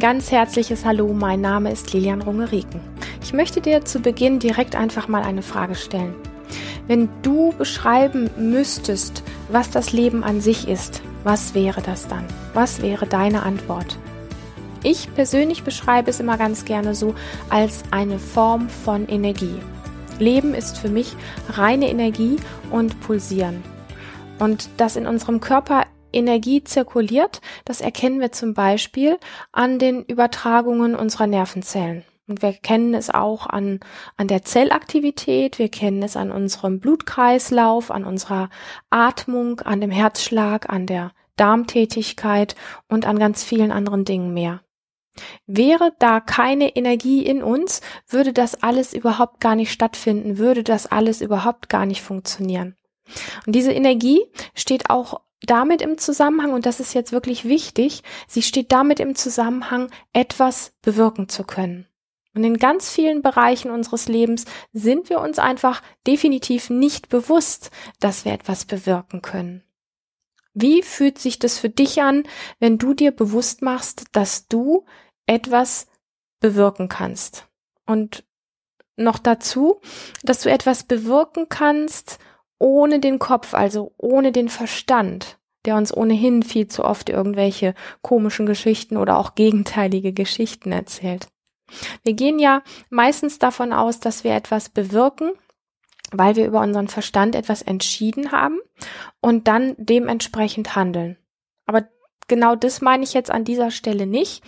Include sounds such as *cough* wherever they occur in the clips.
ganz herzliches Hallo, mein Name ist Lilian Rungeriken. Ich möchte dir zu Beginn direkt einfach mal eine Frage stellen. Wenn du beschreiben müsstest, was das Leben an sich ist, was wäre das dann? Was wäre deine Antwort? Ich persönlich beschreibe es immer ganz gerne so als eine Form von Energie. Leben ist für mich reine Energie und Pulsieren. Und dass in unserem Körper Energie zirkuliert, das erkennen wir zum Beispiel an den Übertragungen unserer Nervenzellen. Und wir kennen es auch an, an der Zellaktivität, wir kennen es an unserem Blutkreislauf, an unserer Atmung, an dem Herzschlag, an der Darmtätigkeit und an ganz vielen anderen Dingen mehr. Wäre da keine Energie in uns, würde das alles überhaupt gar nicht stattfinden, würde das alles überhaupt gar nicht funktionieren. Und diese Energie steht auch damit im Zusammenhang, und das ist jetzt wirklich wichtig, sie steht damit im Zusammenhang, etwas bewirken zu können. Und in ganz vielen Bereichen unseres Lebens sind wir uns einfach definitiv nicht bewusst, dass wir etwas bewirken können. Wie fühlt sich das für dich an, wenn du dir bewusst machst, dass du etwas bewirken kannst? Und noch dazu, dass du etwas bewirken kannst ohne den Kopf, also ohne den Verstand, der uns ohnehin viel zu oft irgendwelche komischen Geschichten oder auch gegenteilige Geschichten erzählt. Wir gehen ja meistens davon aus, dass wir etwas bewirken, weil wir über unseren Verstand etwas entschieden haben und dann dementsprechend handeln. Aber genau das meine ich jetzt an dieser Stelle nicht.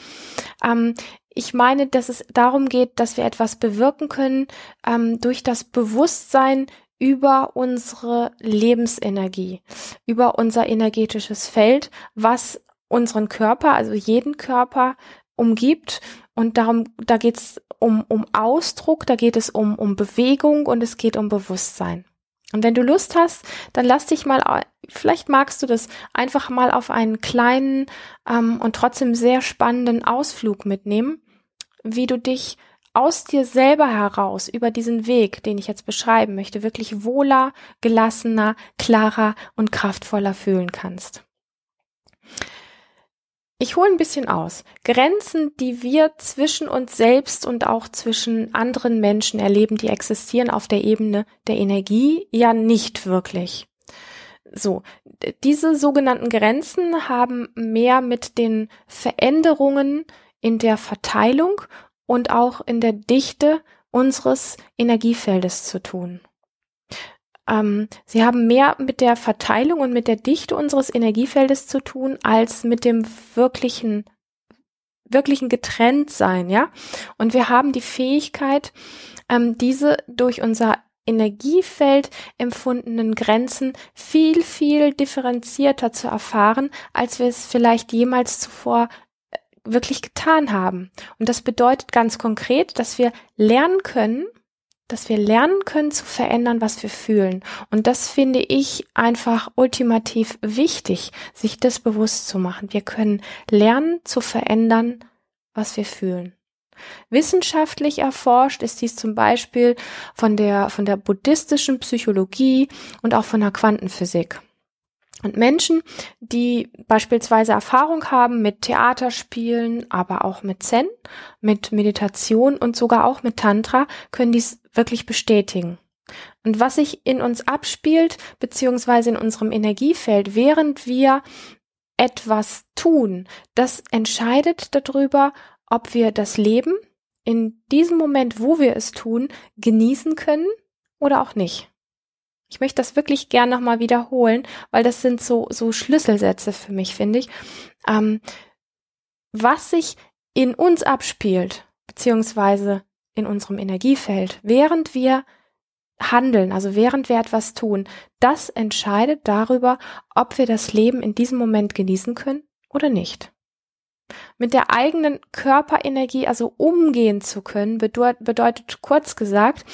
Ähm, ich meine, dass es darum geht, dass wir etwas bewirken können ähm, durch das Bewusstsein über unsere Lebensenergie, über unser energetisches Feld, was unseren Körper, also jeden Körper umgibt. Und darum, da geht es um, um Ausdruck, da geht es um, um Bewegung und es geht um Bewusstsein. Und wenn du Lust hast, dann lass dich mal, vielleicht magst du das, einfach mal auf einen kleinen ähm, und trotzdem sehr spannenden Ausflug mitnehmen, wie du dich aus dir selber heraus über diesen Weg, den ich jetzt beschreiben möchte, wirklich wohler, gelassener, klarer und kraftvoller fühlen kannst. Ich hole ein bisschen aus. Grenzen, die wir zwischen uns selbst und auch zwischen anderen Menschen erleben, die existieren auf der Ebene der Energie ja nicht wirklich. So, diese sogenannten Grenzen haben mehr mit den Veränderungen in der Verteilung und auch in der Dichte unseres Energiefeldes zu tun. Ähm, sie haben mehr mit der Verteilung und mit der Dichte unseres Energiefeldes zu tun, als mit dem wirklichen, wirklichen Getrenntsein, ja. Und wir haben die Fähigkeit, ähm, diese durch unser Energiefeld empfundenen Grenzen viel, viel differenzierter zu erfahren, als wir es vielleicht jemals zuvor wirklich getan haben. Und das bedeutet ganz konkret, dass wir lernen können, dass wir lernen können zu verändern, was wir fühlen. Und das finde ich einfach ultimativ wichtig, sich das bewusst zu machen. Wir können lernen zu verändern, was wir fühlen. Wissenschaftlich erforscht ist dies zum Beispiel von der, von der buddhistischen Psychologie und auch von der Quantenphysik. Und Menschen, die beispielsweise Erfahrung haben mit Theaterspielen, aber auch mit Zen, mit Meditation und sogar auch mit Tantra, können dies wirklich bestätigen. Und was sich in uns abspielt, beziehungsweise in unserem Energiefeld, während wir etwas tun, das entscheidet darüber, ob wir das Leben in diesem Moment, wo wir es tun, genießen können oder auch nicht. Ich möchte das wirklich gern nochmal wiederholen, weil das sind so, so Schlüsselsätze für mich, finde ich. Ähm, was sich in uns abspielt, beziehungsweise in unserem Energiefeld, während wir handeln, also während wir etwas tun, das entscheidet darüber, ob wir das Leben in diesem Moment genießen können oder nicht. Mit der eigenen Körperenergie also umgehen zu können, bedeutet, kurz gesagt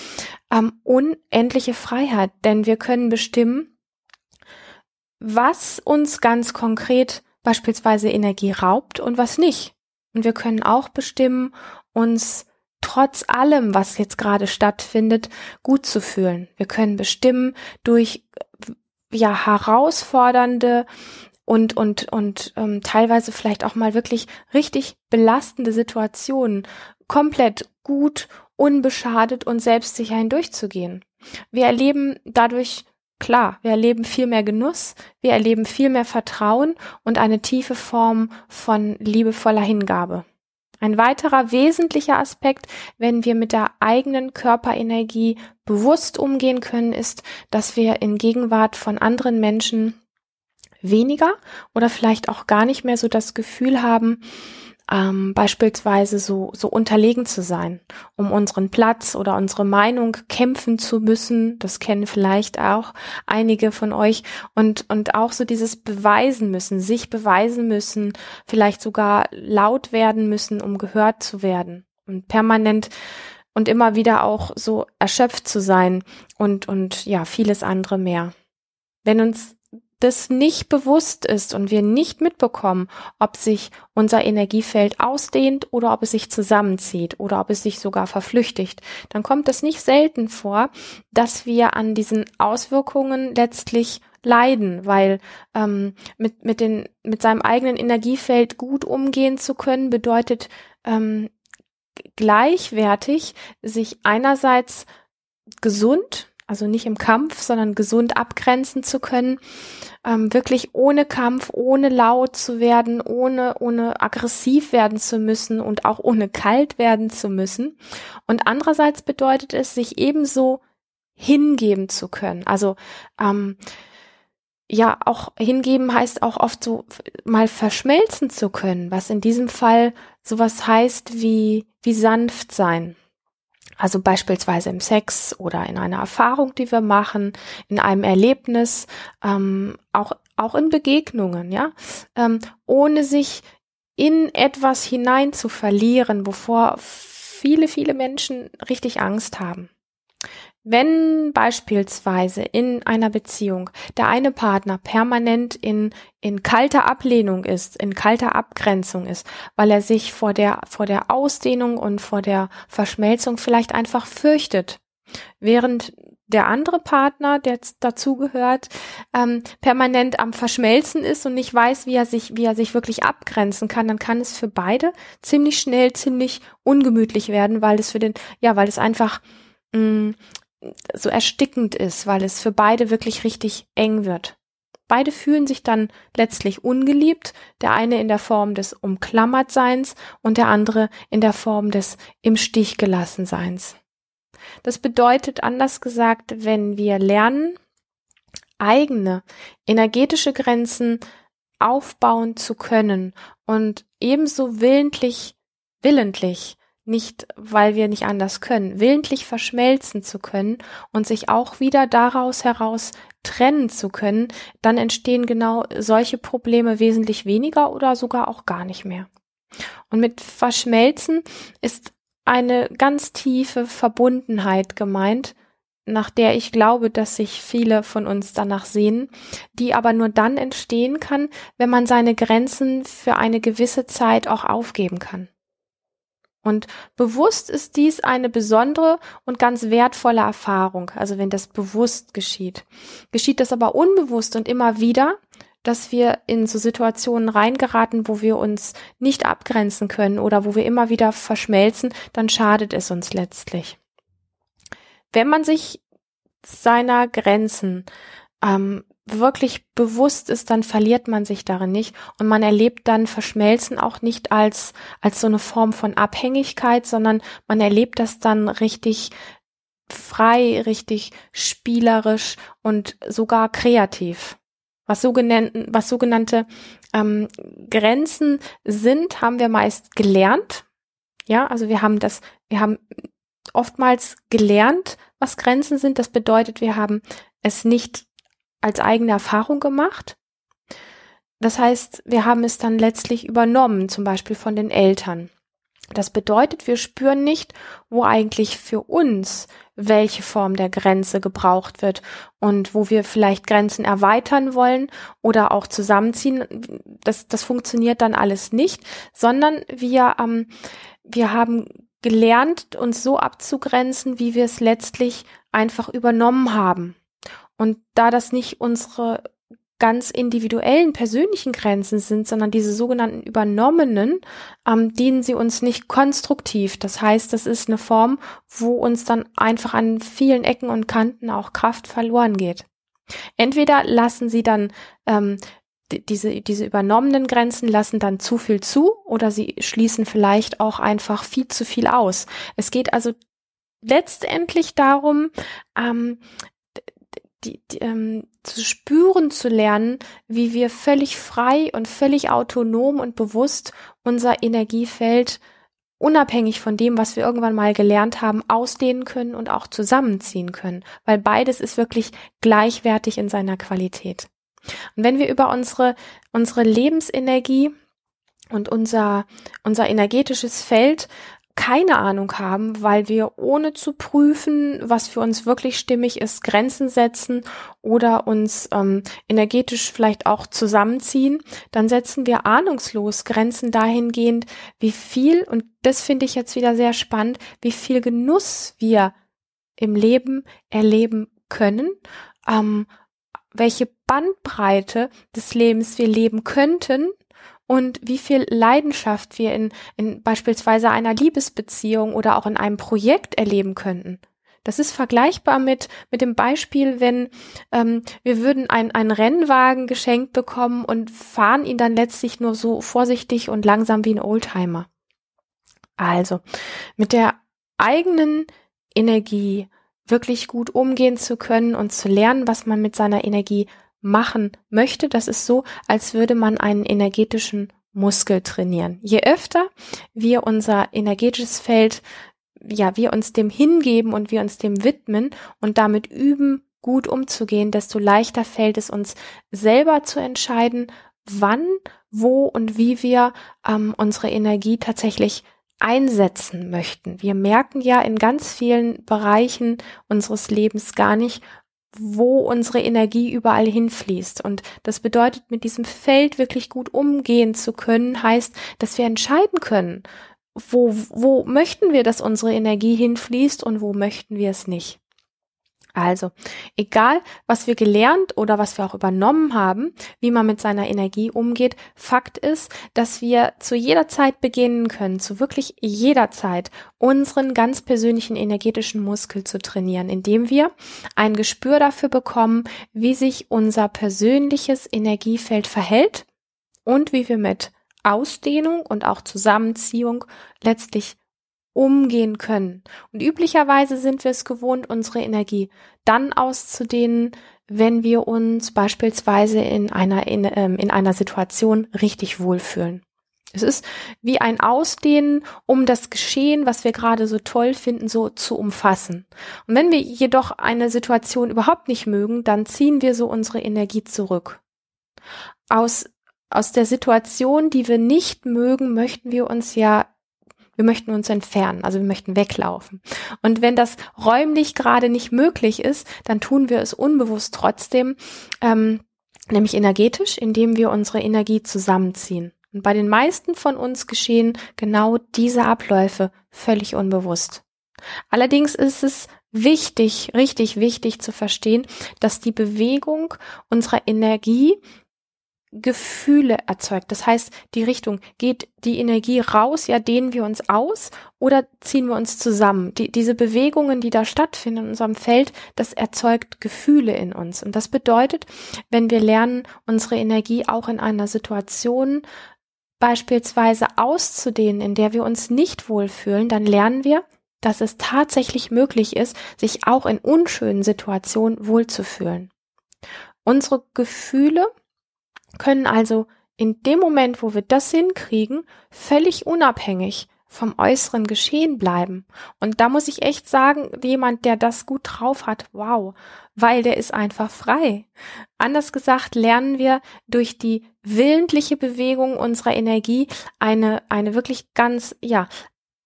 ähm, unendliche Freiheit, denn wir können bestimmen, was uns ganz konkret beispielsweise Energie raubt und was nicht. Und wir können auch bestimmen, uns trotz allem, was jetzt gerade stattfindet, gut zu fühlen. Wir können bestimmen, durch ja herausfordernde und und und ähm, teilweise vielleicht auch mal wirklich richtig belastende Situationen komplett gut, unbeschadet und selbstsicher hindurchzugehen. Wir erleben dadurch Klar, wir erleben viel mehr Genuss, wir erleben viel mehr Vertrauen und eine tiefe Form von liebevoller Hingabe. Ein weiterer wesentlicher Aspekt, wenn wir mit der eigenen Körperenergie bewusst umgehen können, ist, dass wir in Gegenwart von anderen Menschen weniger oder vielleicht auch gar nicht mehr so das Gefühl haben, ähm, beispielsweise so, so unterlegen zu sein, um unseren Platz oder unsere Meinung kämpfen zu müssen. Das kennen vielleicht auch einige von euch. Und, und auch so dieses beweisen müssen, sich beweisen müssen, vielleicht sogar laut werden müssen, um gehört zu werden. Und permanent und immer wieder auch so erschöpft zu sein und, und ja, vieles andere mehr. Wenn uns das nicht bewusst ist und wir nicht mitbekommen, ob sich unser Energiefeld ausdehnt oder ob es sich zusammenzieht oder ob es sich sogar verflüchtigt, dann kommt es nicht selten vor, dass wir an diesen Auswirkungen letztlich leiden, weil ähm, mit, mit, den, mit seinem eigenen Energiefeld gut umgehen zu können, bedeutet ähm, gleichwertig sich einerseits gesund also nicht im Kampf, sondern gesund abgrenzen zu können, ähm, wirklich ohne Kampf, ohne laut zu werden, ohne, ohne aggressiv werden zu müssen und auch ohne kalt werden zu müssen. Und andererseits bedeutet es, sich ebenso hingeben zu können. Also ähm, ja, auch hingeben heißt auch oft so mal verschmelzen zu können, was in diesem Fall sowas heißt wie, wie sanft sein. Also beispielsweise im Sex oder in einer Erfahrung, die wir machen, in einem Erlebnis, ähm, auch, auch in Begegnungen, ja, ähm, ohne sich in etwas hinein zu verlieren, wovor viele, viele Menschen richtig Angst haben. Wenn beispielsweise in einer Beziehung der eine Partner permanent in, in kalter Ablehnung ist, in kalter Abgrenzung ist, weil er sich vor der, vor der Ausdehnung und vor der Verschmelzung vielleicht einfach fürchtet, während der andere Partner, der dazugehört, ähm, permanent am Verschmelzen ist und nicht weiß, wie er sich, wie er sich wirklich abgrenzen kann, dann kann es für beide ziemlich schnell, ziemlich ungemütlich werden, weil es für den, ja, weil es einfach mh, mm, so erstickend ist, weil es für beide wirklich richtig eng wird. Beide fühlen sich dann letztlich ungeliebt, der eine in der Form des Umklammertseins und der andere in der Form des im Stich gelassen Seins. Das bedeutet anders gesagt, wenn wir lernen, eigene energetische Grenzen aufbauen zu können und ebenso willentlich, willentlich nicht, weil wir nicht anders können, willentlich verschmelzen zu können und sich auch wieder daraus heraus trennen zu können, dann entstehen genau solche Probleme wesentlich weniger oder sogar auch gar nicht mehr. Und mit Verschmelzen ist eine ganz tiefe Verbundenheit gemeint, nach der ich glaube, dass sich viele von uns danach sehen, die aber nur dann entstehen kann, wenn man seine Grenzen für eine gewisse Zeit auch aufgeben kann. Und bewusst ist dies eine besondere und ganz wertvolle Erfahrung, also wenn das bewusst geschieht. Geschieht das aber unbewusst und immer wieder, dass wir in so Situationen reingeraten, wo wir uns nicht abgrenzen können oder wo wir immer wieder verschmelzen, dann schadet es uns letztlich. Wenn man sich seiner Grenzen ähm, wirklich bewusst ist, dann verliert man sich darin nicht und man erlebt dann Verschmelzen auch nicht als, als so eine Form von Abhängigkeit, sondern man erlebt das dann richtig frei, richtig spielerisch und sogar kreativ. Was sogenannten, was sogenannte ähm, Grenzen sind, haben wir meist gelernt. Ja, also wir haben das, wir haben oftmals gelernt, was Grenzen sind. Das bedeutet, wir haben es nicht als eigene Erfahrung gemacht. Das heißt, wir haben es dann letztlich übernommen, zum Beispiel von den Eltern. Das bedeutet, wir spüren nicht, wo eigentlich für uns welche Form der Grenze gebraucht wird und wo wir vielleicht Grenzen erweitern wollen oder auch zusammenziehen. Das, das funktioniert dann alles nicht, sondern wir, ähm, wir haben gelernt, uns so abzugrenzen, wie wir es letztlich einfach übernommen haben. Und da das nicht unsere ganz individuellen persönlichen Grenzen sind, sondern diese sogenannten übernommenen, ähm, dienen sie uns nicht konstruktiv. Das heißt, das ist eine Form, wo uns dann einfach an vielen Ecken und Kanten auch Kraft verloren geht. Entweder lassen sie dann ähm, diese, diese übernommenen Grenzen lassen dann zu viel zu oder sie schließen vielleicht auch einfach viel zu viel aus. Es geht also letztendlich darum, ähm, die, die, ähm, zu spüren zu lernen, wie wir völlig frei und völlig autonom und bewusst unser Energiefeld unabhängig von dem, was wir irgendwann mal gelernt haben, ausdehnen können und auch zusammenziehen können, weil beides ist wirklich gleichwertig in seiner Qualität. Und wenn wir über unsere, unsere Lebensenergie und unser, unser energetisches Feld keine Ahnung haben, weil wir ohne zu prüfen, was für uns wirklich stimmig ist, Grenzen setzen oder uns ähm, energetisch vielleicht auch zusammenziehen, dann setzen wir ahnungslos Grenzen dahingehend, wie viel, und das finde ich jetzt wieder sehr spannend, wie viel Genuss wir im Leben erleben können, ähm, welche Bandbreite des Lebens wir leben könnten und wie viel Leidenschaft wir in, in beispielsweise einer Liebesbeziehung oder auch in einem Projekt erleben könnten. Das ist vergleichbar mit, mit dem Beispiel, wenn ähm, wir würden ein, einen Rennwagen geschenkt bekommen und fahren ihn dann letztlich nur so vorsichtig und langsam wie ein Oldtimer. Also, mit der eigenen Energie wirklich gut umgehen zu können und zu lernen, was man mit seiner Energie machen möchte. Das ist so, als würde man einen energetischen Muskel trainieren. Je öfter wir unser energetisches Feld, ja, wir uns dem hingeben und wir uns dem widmen und damit üben, gut umzugehen, desto leichter fällt es uns selber zu entscheiden, wann, wo und wie wir ähm, unsere Energie tatsächlich einsetzen möchten. Wir merken ja in ganz vielen Bereichen unseres Lebens gar nicht, wo unsere Energie überall hinfließt. Und das bedeutet, mit diesem Feld wirklich gut umgehen zu können, heißt, dass wir entscheiden können, wo, wo möchten wir, dass unsere Energie hinfließt und wo möchten wir es nicht. Also, egal, was wir gelernt oder was wir auch übernommen haben, wie man mit seiner Energie umgeht, Fakt ist, dass wir zu jeder Zeit beginnen können, zu wirklich jeder Zeit, unseren ganz persönlichen energetischen Muskel zu trainieren, indem wir ein Gespür dafür bekommen, wie sich unser persönliches Energiefeld verhält und wie wir mit Ausdehnung und auch Zusammenziehung letztlich umgehen können. Und üblicherweise sind wir es gewohnt, unsere Energie dann auszudehnen, wenn wir uns beispielsweise in einer, in, ähm, in einer Situation richtig wohlfühlen. Es ist wie ein Ausdehnen, um das Geschehen, was wir gerade so toll finden, so zu umfassen. Und wenn wir jedoch eine Situation überhaupt nicht mögen, dann ziehen wir so unsere Energie zurück. Aus, aus der Situation, die wir nicht mögen, möchten wir uns ja wir möchten uns entfernen, also wir möchten weglaufen. Und wenn das räumlich gerade nicht möglich ist, dann tun wir es unbewusst trotzdem, ähm, nämlich energetisch, indem wir unsere Energie zusammenziehen. Und bei den meisten von uns geschehen genau diese Abläufe völlig unbewusst. Allerdings ist es wichtig, richtig wichtig zu verstehen, dass die Bewegung unserer Energie Gefühle erzeugt. Das heißt, die Richtung, geht die Energie raus, ja, dehnen wir uns aus oder ziehen wir uns zusammen. Die, diese Bewegungen, die da stattfinden in unserem Feld, das erzeugt Gefühle in uns. Und das bedeutet, wenn wir lernen, unsere Energie auch in einer Situation beispielsweise auszudehnen, in der wir uns nicht wohlfühlen, dann lernen wir, dass es tatsächlich möglich ist, sich auch in unschönen Situationen wohlzufühlen. Unsere Gefühle können also in dem Moment, wo wir das hinkriegen, völlig unabhängig vom äußeren Geschehen bleiben. Und da muss ich echt sagen, jemand, der das gut drauf hat, wow, weil der ist einfach frei. Anders gesagt, lernen wir durch die willentliche Bewegung unserer Energie eine, eine wirklich ganz, ja,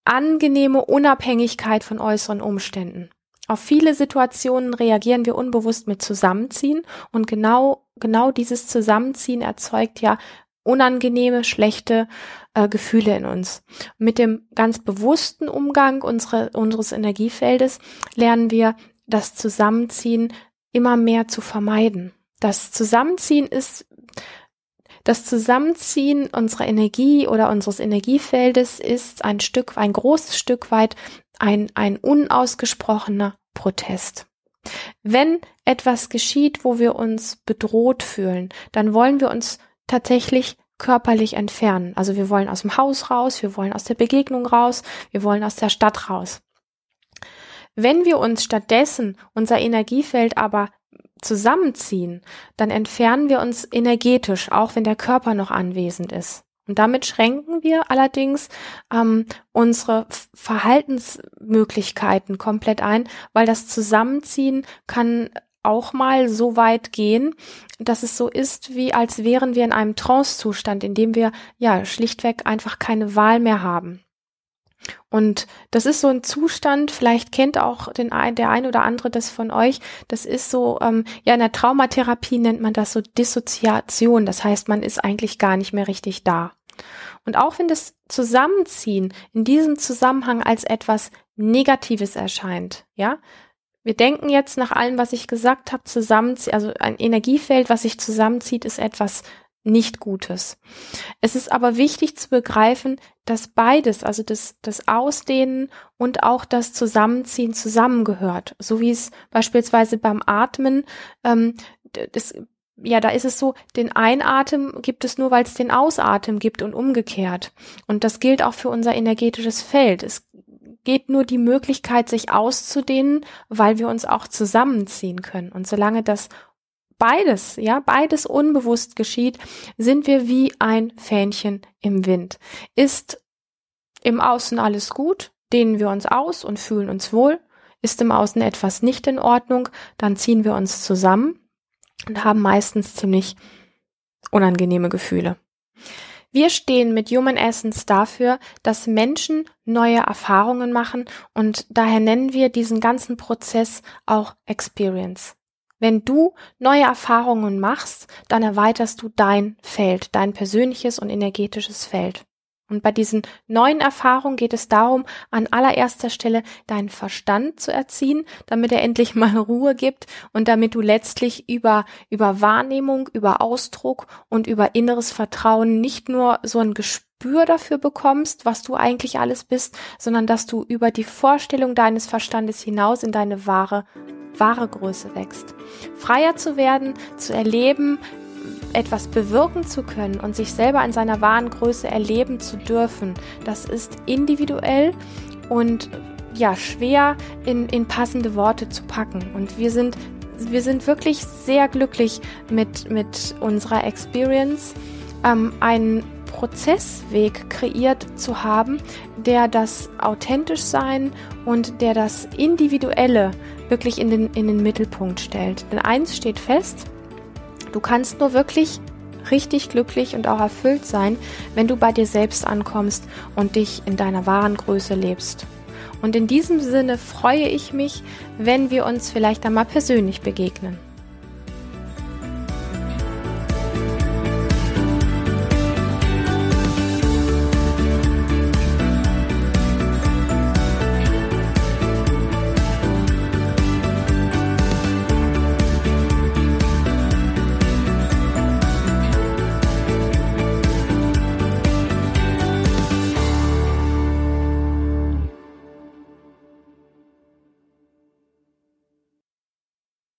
angenehme Unabhängigkeit von äußeren Umständen. Auf viele Situationen reagieren wir unbewusst mit Zusammenziehen und genau, genau dieses Zusammenziehen erzeugt ja unangenehme, schlechte äh, Gefühle in uns. Mit dem ganz bewussten Umgang unsere, unseres Energiefeldes lernen wir das Zusammenziehen immer mehr zu vermeiden. das Zusammenziehen ist das Zusammenziehen unserer Energie oder unseres Energiefeldes ist ein Stück, ein großes Stück weit ein, ein unausgesprochener Protest. Wenn etwas geschieht, wo wir uns bedroht fühlen, dann wollen wir uns tatsächlich körperlich entfernen. Also wir wollen aus dem Haus raus, wir wollen aus der Begegnung raus, wir wollen aus der Stadt raus. Wenn wir uns stattdessen unser Energiefeld aber zusammenziehen, dann entfernen wir uns energetisch, auch wenn der Körper noch anwesend ist. Und damit schränken wir allerdings ähm, unsere Verhaltensmöglichkeiten komplett ein, weil das Zusammenziehen kann auch mal so weit gehen, dass es so ist, wie als wären wir in einem Trance-Zustand, in dem wir ja schlichtweg einfach keine Wahl mehr haben. Und das ist so ein Zustand, vielleicht kennt auch den der ein oder andere das von euch. Das ist so, ähm, ja, in der Traumatherapie nennt man das so Dissoziation. Das heißt, man ist eigentlich gar nicht mehr richtig da. Und auch wenn das Zusammenziehen in diesem Zusammenhang als etwas Negatives erscheint, ja, wir denken jetzt nach allem, was ich gesagt habe, zusammenziehen, also ein Energiefeld, was sich zusammenzieht, ist etwas nicht Gutes. Es ist aber wichtig zu begreifen, dass beides, also das, das Ausdehnen und auch das Zusammenziehen zusammengehört. So wie es beispielsweise beim Atmen, ähm, das, ja, da ist es so, den Einatmen gibt es nur, weil es den Ausatmen gibt und umgekehrt. Und das gilt auch für unser energetisches Feld. Es geht nur die Möglichkeit, sich auszudehnen, weil wir uns auch zusammenziehen können. Und solange das beides, ja, beides unbewusst geschieht, sind wir wie ein Fähnchen im Wind. Ist im Außen alles gut, dehnen wir uns aus und fühlen uns wohl. Ist im Außen etwas nicht in Ordnung, dann ziehen wir uns zusammen und haben meistens ziemlich unangenehme Gefühle. Wir stehen mit Human Essence dafür, dass Menschen neue Erfahrungen machen und daher nennen wir diesen ganzen Prozess auch Experience. Wenn du neue Erfahrungen machst, dann erweiterst du dein Feld, dein persönliches und energetisches Feld. Und bei diesen neuen Erfahrungen geht es darum, an allererster Stelle deinen Verstand zu erziehen, damit er endlich *laughs* mal Ruhe gibt und damit du letztlich über, über Wahrnehmung, über Ausdruck und über inneres Vertrauen nicht nur so ein Gespür dafür bekommst, was du eigentlich alles bist, sondern dass du über die Vorstellung deines Verstandes hinaus in deine wahre wahre Größe wächst. Freier zu werden, zu erleben, etwas bewirken zu können und sich selber in seiner wahren Größe erleben zu dürfen, das ist individuell und ja, schwer in, in passende Worte zu packen. Und wir sind, wir sind wirklich sehr glücklich mit, mit unserer Experience, ähm, einen Prozessweg kreiert zu haben, der das authentisch sein und der das Individuelle wirklich in den, in den Mittelpunkt stellt. Denn eins steht fest, du kannst nur wirklich richtig glücklich und auch erfüllt sein, wenn du bei dir selbst ankommst und dich in deiner wahren Größe lebst. Und in diesem Sinne freue ich mich, wenn wir uns vielleicht einmal persönlich begegnen.